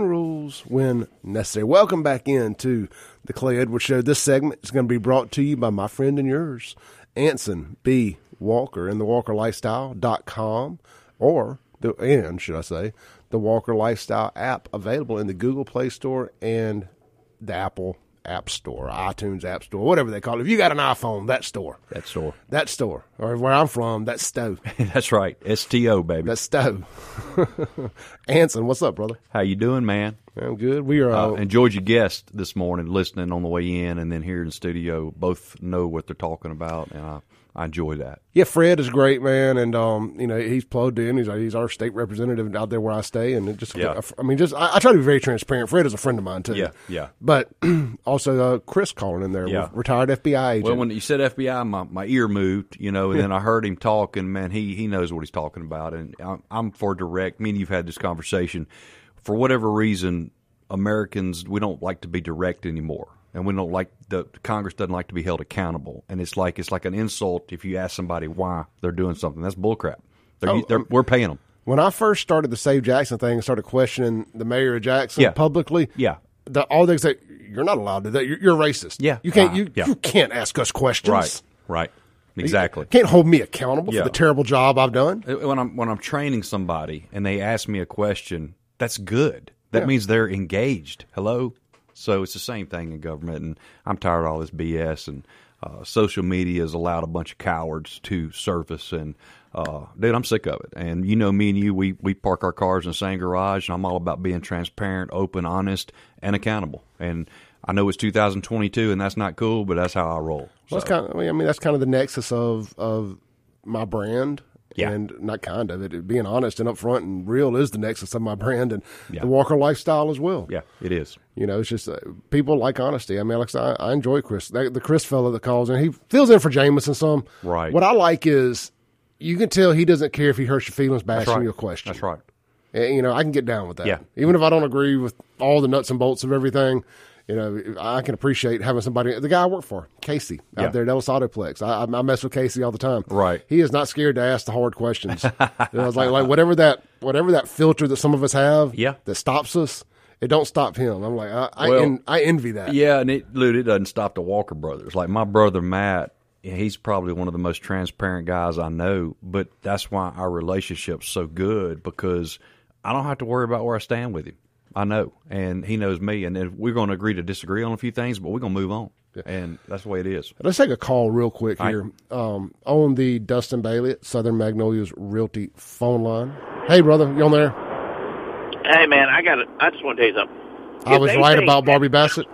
rules when necessary. Welcome back into the Clay Edwards Show. This segment is going to be brought to you by my friend and yours, Anson B. Walker, and the WalkerLifestyle.com, or the and should I say, the Walker Lifestyle app available in the Google Play Store and the Apple App Store, iTunes App Store, whatever they call it. If you got an iPhone, that store, That store. that store, or where I'm from, that stove, That's right. STO, baby. that stove. Anson, what's up, brother? How you doing, man? I'm good. We are. Uh, Uh, enjoyed your guest this morning, listening on the way in and then here in the studio. Both know what they're talking about, and I, I enjoy that. Yeah, Fred is great, man, and um, you know he's plugged in. He's he's our state representative out there where I stay, and it just Yeah. I mean, just I, I try to be very transparent. Fred is a friend of mine too. Yeah, yeah. But also uh, Chris calling in there, Yeah. retired FBI agent. Well, when you said FBI, my, my ear moved, you know, and then I heard him talking. man, he, he knows what he's talking about. And I'm, I'm for direct. Me and you've had this conversation. For whatever reason, Americans, we don't like to be direct anymore. And we don't like the Congress doesn't like to be held accountable, and it's like it's like an insult if you ask somebody why they're doing something. That's bullcrap. Oh, we're paying them. when I first started the Save Jackson thing and started questioning the mayor of Jackson Yeah. publicly, Yeah. the, all they say you're not allowed to do that. You're, you're racist. Yeah. you can't. Ah, you yeah. you can't ask us questions. Right, right, exactly. Can't hold me accountable Yeah. for the terrible job I've done. when I'm when I'm training somebody and they ask me a question, that's good. That means they're engaged. Hello. So it's the same thing in government, and I'm tired of all this BS. And uh, social media has allowed a bunch of cowards to surface, and uh, dude, I'm sick of it. And you know, me and you, we we park our cars in the same garage, and I'm all about being transparent, open, honest, and accountable. And I know it's 2022, and that's not cool, but that's how I roll. Well, that's kind of, I mean, I mean, that's kind of the nexus of of my brand. Yeah. And not kind of it, being honest and upfront and real is the nexus of my brand and Yeah. the Walker lifestyle as well. yeah, it is. You know, it's just uh, people like honesty. I mean, like I, I, enjoy Chris, that, the Chris fellow that calls in. He fills in for Jameson some. Right. What I like is you can tell he doesn't care if he hurts your feelings by asking right. you a question. That's right. And, you know, I can get down with that. Yeah. Even if I don't agree with all the nuts and bolts of everything, you know, I can appreciate having somebody. The guy I work for, Casey, Yeah. out there at Ellis Autoplex. I, I, mess with Casey all the time. Right. He is not scared to ask the hard questions. you know, it's like like whatever that whatever that filter that some of us have, Yeah. that stops us. It don't stop him. I'm like, I I, en- I envy that. Yeah, and it, dude, it doesn't stop the Walker brothers. Like my brother Matt, he's probably one of the most transparent guys I know. But that's why our relationship's so good because I don't have to worry about where I stand with him. I know, and he knows me, and then we're going to agree to disagree on a few things, but we're going to move on, and that's the way it is. Let's take a call real quick All right. here um, on the Dustin Bailey at Southern Magnolias Realty phone line. Hey, brother, you on there? Hey man, I got. to I just want to tell you something. I If was right think- about Barbie Bassett.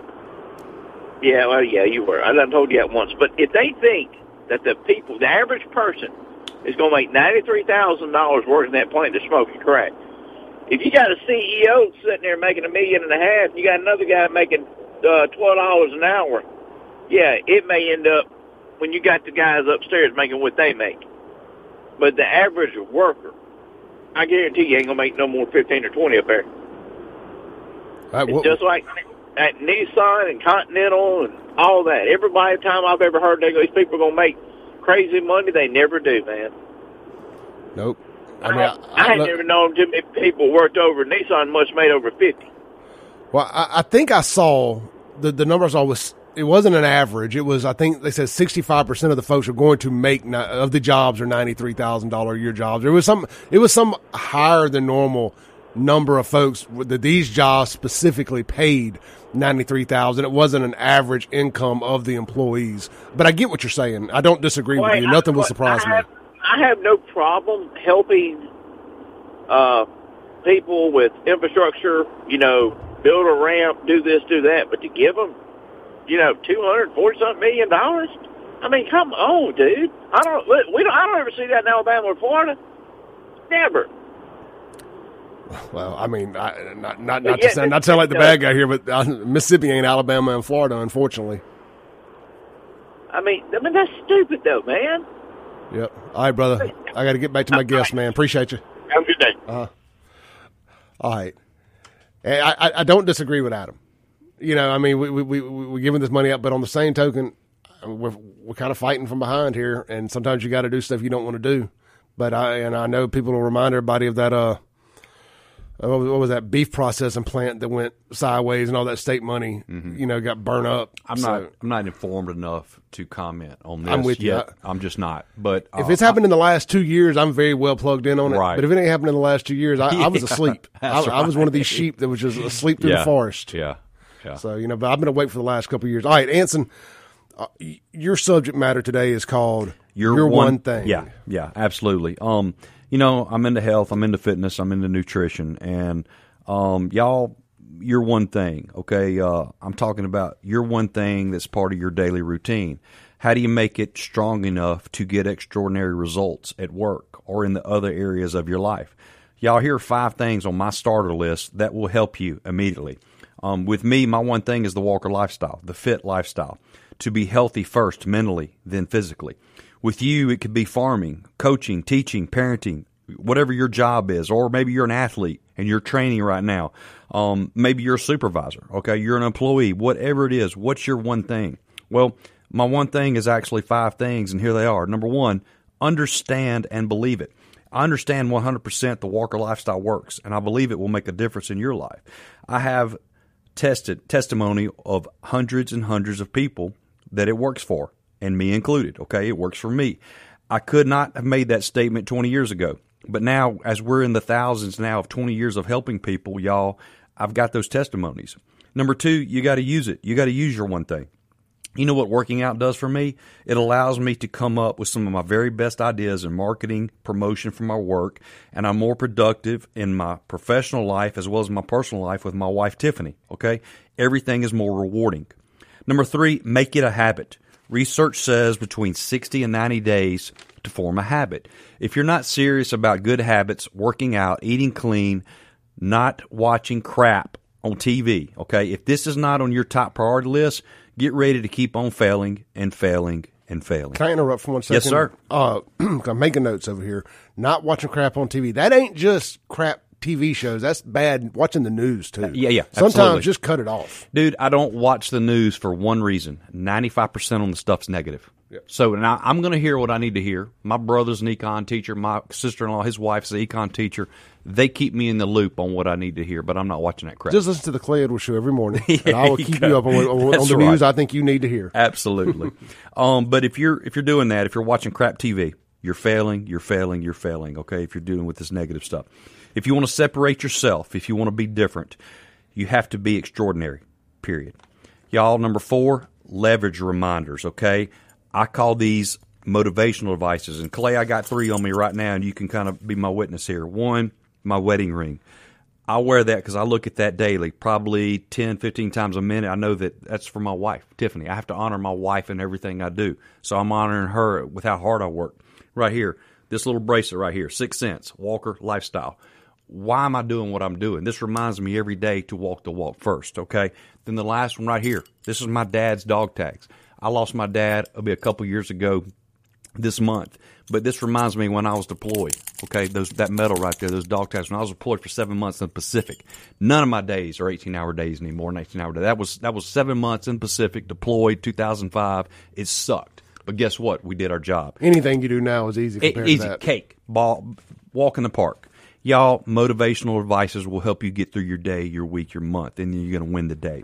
Yeah, well, yeah, you were. I done told you that once. But if they think that the people, the average person, is going to make ninety three thousand dollars working that plant to smoking crack, if you got a CEO sitting there making a million and a half, and you got another guy making uh, twelve dollars an hour, yeah, it may end up when you got the guys upstairs making what they make. But the average worker, I guarantee you ain't gonna make no more fifteen or twenty up there. It's what- just like at Nissan and Continental and all that. Everybody, time I've ever heard they go, these people are going to make crazy money. They never do, man. nope. I I, mean, I, I, I, ain't look- never known too many people worked over Nissan much made over 50. well, I, I think I saw the the numbers. I was. It wasn't an average. It was. I think they said sixty five percent of the folks are going to make ni- of the jobs are ninety three thousand dollar a year jobs. It was some. It was some higher than normal number of folks that these jobs specifically paid ninety three thousand. It wasn't an average income of the employees. But I get what you're saying. I don't disagree with you. I- Nothing will surprise I me. I have no problem helping uh, people with infrastructure, you know, build a ramp, do this, do that, but to give them, you know, two hundred forty something million dollars. I mean, come on, dude. I don't. We don't. I don't ever see that in Alabama or Florida. Never. Well, I mean, I, not not not yeah, to sound not sound like the bad guy here, but uh, Mississippi ain't Alabama and Florida, unfortunately. I mean, I mean that's stupid though, man. Yep. All right, brother. I got to get back to my guest, man. Appreciate you. Have a good day. All right. I, I, I don't disagree with Adam. You know, I mean, we we we we're giving this money up, but on the same token, we're we're kind of fighting from behind here, and sometimes you got to do stuff you don't want to do. But I and I know people will remind everybody of that uh, what was- that beef processing plant that went sideways and all that state money, you know, got burnt up. Mm-hmm. I'm So, not. I'm not informed enough to comment on this. I'm with you. I'm just not. But If uh, it's happened in the last two years, I'm very well plugged in on it. Right. But if it ain't happened in the last two years, I, I was asleep. I, that's I was one of these sheep that was just asleep through yeah, the forest. Yeah, yeah. So you know, but I've been awake for the last couple of years. All right, Anson, uh, your subject matter today is called Your, one, thing. Yeah, yeah, absolutely. Um, you know, I'm into health, I'm into fitness, I'm into nutrition, and um, y'all, your one thing. Okay, uh, I'm talking about your one thing that's part of your daily routine. How do you make it strong enough to get extraordinary results at work or in the other areas of your life? Y'all, here are five things on my starter list that will help you immediately. Um, with me, my one thing is the Walker lifestyle, the fit lifestyle, to be healthy first mentally, then physically. With you, it could be farming, coaching, teaching, parenting, whatever your job is, or maybe you're an athlete and you're training right now. Um, maybe you're a supervisor, okay? You're an employee, whatever it is. What's your one thing? Well, my one thing is actually five things, and here they are. Number one, understand and believe it. I understand 100% the Walker lifestyle works, and I believe it will make a difference in your life. I have tested testimony of hundreds and hundreds of people that it works for, and me included. Okay, it works for me. I could not have made that statement 20 years ago, but now, as we're in the thousands now of 20 years of helping people, y'all, I've got those testimonies. Number two, you got to use it. You got to use your one thing. You know what working out does for me? It allows me to come up with some of my very best ideas in marketing, promotion for my work, and I'm more productive in my professional life as well as my personal life with my wife, Tiffany. Okay? Everything is more rewarding. Number three, make it a habit. Research says between 60 and 90 days to form a habit. If you're not serious about good habits, working out, eating clean, not watching crap on TV, okay? If this is not on your top priority list, get ready to keep on failing and failing and failing. Can I interrupt for one second? Yes, sir. Uh, I'm making notes over here. Not watching crap on TV. That ain't just crap TV shows. That's bad. Watching the news too. yeah, yeah, Sometimes absolutely. just cut it off. Dude, I don't watch the news for one reason. 95% on the stuff's negative. So now I'm going to hear what I need to hear. My brother's an econ teacher. My sister-in-law, his wife's an econ teacher. They keep me in the loop on what I need to hear, but I'm not watching that crap. Just listen to the Clay Edwards show every morning, and I will keep you up on, on, on the right. news I think you need to hear. Absolutely. um, but if you're if you're doing that, if you're watching crap TV, you're failing, you're failing, you're failing. Okay, if you're dealing with this negative stuff, if you want to separate yourself, if you want to be different, you have to be extraordinary. Period. Y'all, number four, leverage reminders. Okay, I call these motivational devices, and Clay, I got three on me right now, and you can kind of be my witness here. One, my wedding ring. I wear that because I look at that daily, probably 10, 15 times a minute. I know that that's for my wife, Tiffany. I have to honor my wife in everything I do. So I'm honoring her with how hard I work. Right here, this little bracelet right here, six cents, Walker Lifestyle. Why am I doing what I'm doing? This reminds me every day to walk the walk first, okay? Then the last one right here, this is my dad's dog tags. I lost my dad, it'll be a couple years ago this month. But this reminds me when I was deployed. Okay, those that medal right there, those dog tags. When I was deployed for seven months in the Pacific, none of my days are eighteen hour days anymore. An eighteen hour day. That was that was seven months in Pacific deployed, two thousand five. It sucked, but guess what? We did our job. Anything you do now is easy compared easy to that. cake ball walk in the park y'all motivational advices will help you get through your day your week your month and you're going to win the day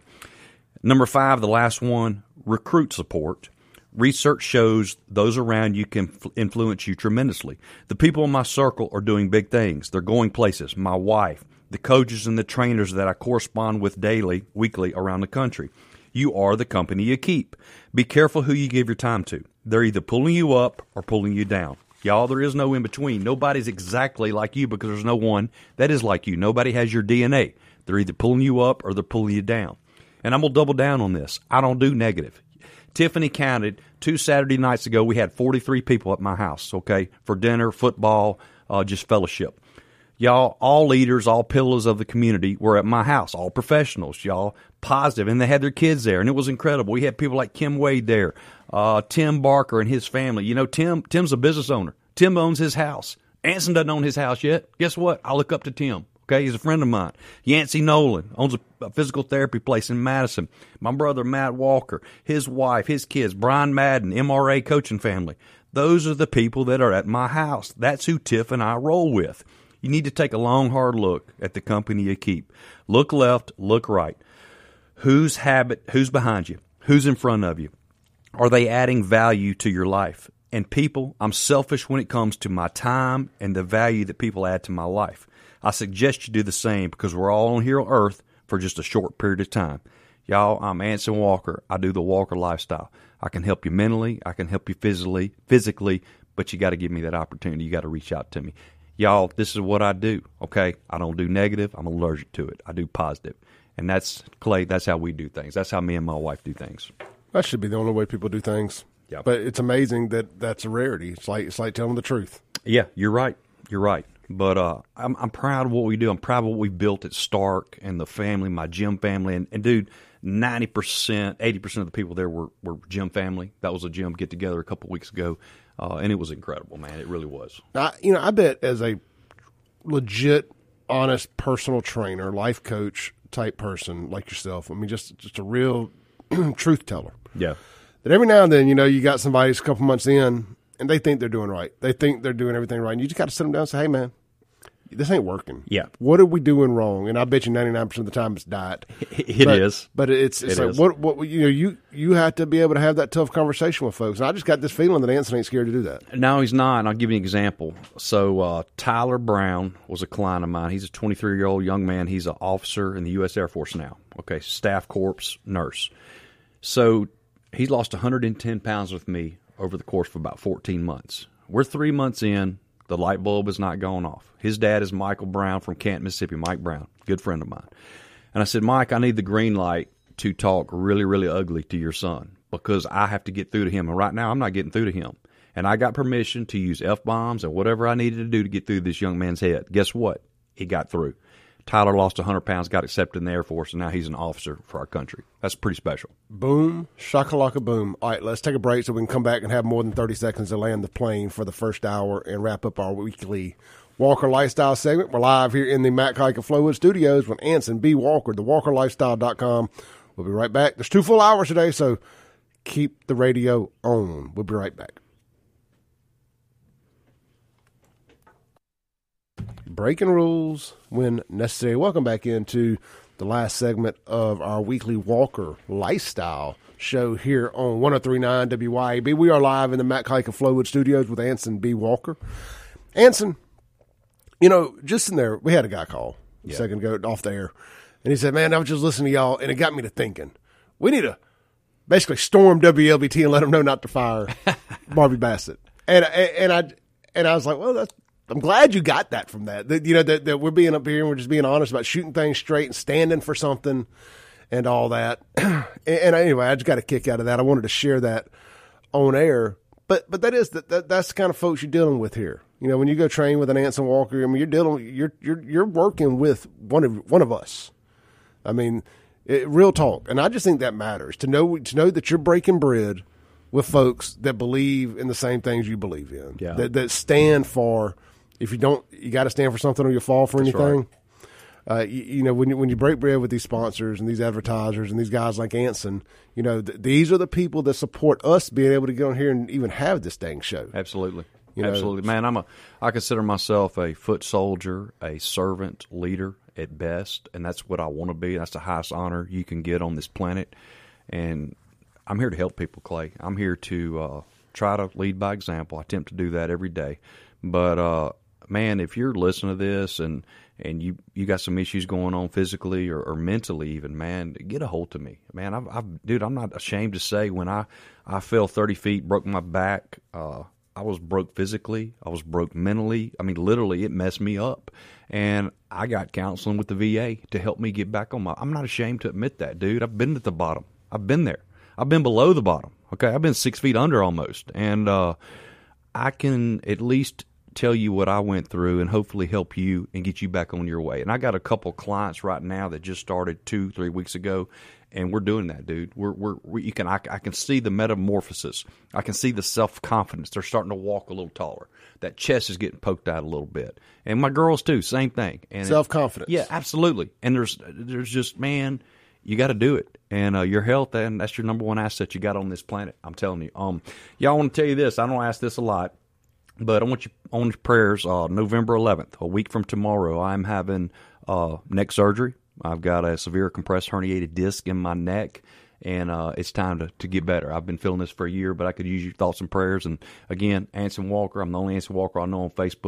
number five the last one recruit support research shows those around you can influence you tremendously the people in my circle are doing big things they're going places my wife the coaches and the trainers that i correspond with daily weekly around the country you are the company you keep. Be careful who you give your time to. They're either pulling you up or pulling you down. Y'all, there is no in between. Nobody's exactly like you because there's no one that is like you. Nobody has your DNA. They're either pulling you up or they're pulling you down. And I'm going to double down on this. I don't do negative. Tiffany counted two Saturday nights ago, we had 43 people at my house, okay, for dinner, football, uh, just fellowship. Y'all, all leaders, all pillars of the community were at my house, all professionals, y'all, positive, and they had their kids there, and it was incredible. We had people like Kim Wade there, uh, Tim Barker and his family. You know, Tim, Tim's a business owner. Tim owns his house. Anson doesn't own his house yet. Guess what? I look up to Tim. Okay, he's a friend of mine. Yancey Nolan owns a, physical therapy place in Madison. My brother Matt Walker, his wife, his kids, Brian Madden, MRA coaching family. Those are the people that are at my house. That's who Tiff and I roll with. You need to take a long, hard look at the company you keep. Look left, look right. Whose habit, who's behind you? Who's in front of you? Are they adding value to your life? And people, I'm selfish when it comes to my time and the value that people add to my life. I suggest you do the same because we're all on here on earth for just a short period of time. Y'all, I'm Anson Walker. I do the Walker lifestyle. I can help you mentally, I can help you physically, physically, but you got to give me that opportunity. You got to reach out to me. Y'all, this is what I do, okay? I don't do negative. I'm allergic to it. I do positive. And that's Clay, that's how we do things. That's how me and my wife do things. That should be the only way people do things. Yeah. But it's amazing that that's a rarity. It's like it's like telling the truth. Yeah, you're right. You're right. But uh, I'm I'm proud of what we do. I'm proud of what we built at Stark and the family, my gym family, and, and dude, ninety percent, eighty percent of the people there were were gym family. That was a gym get together a couple weeks ago, uh, and it was incredible, man. It really was. I, you know, I bet as a legit, honest personal trainer, life coach type person like yourself, I mean, just just a real truth teller. Yeah. That every now and then, you know, you got somebody who's a couple months in and they think they're doing right. They think they're doing everything right. And you just got to sit them down and say, hey, man, this ain't working. Yeah. What are we doing wrong? And I bet you 99% of the time it's diet. It but, is. But it's, it's It like, is. what, what, you know, you, you have to be able to have that tough conversation with folks. And I just got this feeling that Anson ain't scared to do that. No, he's not. And I'll give you an example. So uh, Tyler Brown was a client of mine. He's a 23 year old young man. He's an officer in the U.S. Air Force now. Okay, staff corps nurse. So he's lost 110 pounds with me over the course of about 14 months. We're three months in. The light bulb has not gone off. His dad is Michael Brown from Canton, Mississippi. Mike Brown, good friend of mine. And I said, Mike, I need the green light to talk really, really ugly to your son because I have to get through to him. And right now, I'm not getting through to him. And I got permission to use F bombs and whatever I needed to do to get through this young man's head. Guess what? He got through. Tyler lost 100 pounds, got accepted in the Air Force, and now he's an officer for our country. That's pretty special. Boom, shakalaka boom. All right, let's take a break so we can come back and have more than 30 seconds to land the plane for the first hour and wrap up our weekly Walker Lifestyle segment. We're live here in the Matt Kike of Flowood Studios with Anson B. Walker, the thewalkerlifestyle.com. We'll be right back. There's two full hours today, so keep the radio on. We'll be right back. Breaking rules when necessary. Welcome back into the last segment of our weekly Walker lifestyle show here on 1039 WYAB. We are live in the Matt Kike of Flowood Studios with Anson B. Walker. Anson, you know, just in there, we had a guy call a second ago off the air, and he said, Man, I was just listening to y'all, and it got me to thinking. We need to basically storm WLBT and let them know not to fire Barbie Bassett. And, and I and I was like, well, that's I'm glad you got that from that. That you know that, that we're being up here and we're just being honest about shooting things straight and standing for something and all that. and, and anyway, I just got a kick out of that. I wanted to share that on air. But but that is that, that that's the kind of folks you're dealing with here. You know, when you go train with an Anson Walker, I mean, you're dealing you're you're you're working with one of one of us. I mean, it, real talk, and I just think that matters to know to know that you're breaking bread with folks that believe in the same things you believe in. Yeah. That that stand for. If you don't, you got to stand for something or you'll fall for anything. Uh, you, you know, when you, when you break bread with these sponsors and these advertisers and these guys like Anson, you know, th- these are the people that support us being able to get on here and even have this dang show. Absolutely. You know, Absolutely. Man, I'm a I consider myself a foot soldier, a servant leader at best, and that's what I want to be. That's the highest honor you can get on this planet. And I'm here to help people, Clay. I'm here to uh, try to lead by example. I attempt to do that every day. But uh, man, if you're listening to this and and you you got some issues going on physically or, or mentally even, man, get a hold of me, man. I've, I've dude, I'm not ashamed to say when I I fell 30 feet, broke my back. Uh, I was broke physically. I was broke mentally. I mean, literally, it messed me up. And I got counseling with the VA to help me get back on my. I'm not ashamed to admit that, dude. I've been at the bottom. I've been there. I've been below the bottom. Okay, I've been six feet under almost, and uh, I can at least tell you what I went through and hopefully help you and get you back on your way. And I got a couple clients right now that just started two, three weeks ago, and we're doing that, dude. We're we're we, you can I, I can see the metamorphosis. I can see the self confidence. They're starting to walk a little taller. That chest is getting poked out a little bit, and my girls too. Same thing. And Self confidence. yeah, absolutely. And there's there's just man, you got to do it, and uh, your health and that's your number one asset you got on this planet. I'm telling you. Um, y'all want to tell you this. I don't ask this a lot. But I want you on your prayers. Uh, November 11th, a week from tomorrow, I'm having uh, neck surgery. I've got a severe compressed herniated disc in my neck, and uh, it's time to, to get better. I've been feeling this for a year, but I could use your thoughts and prayers. And again, Anson Walker, I'm the only Anson Walker I know on Facebook.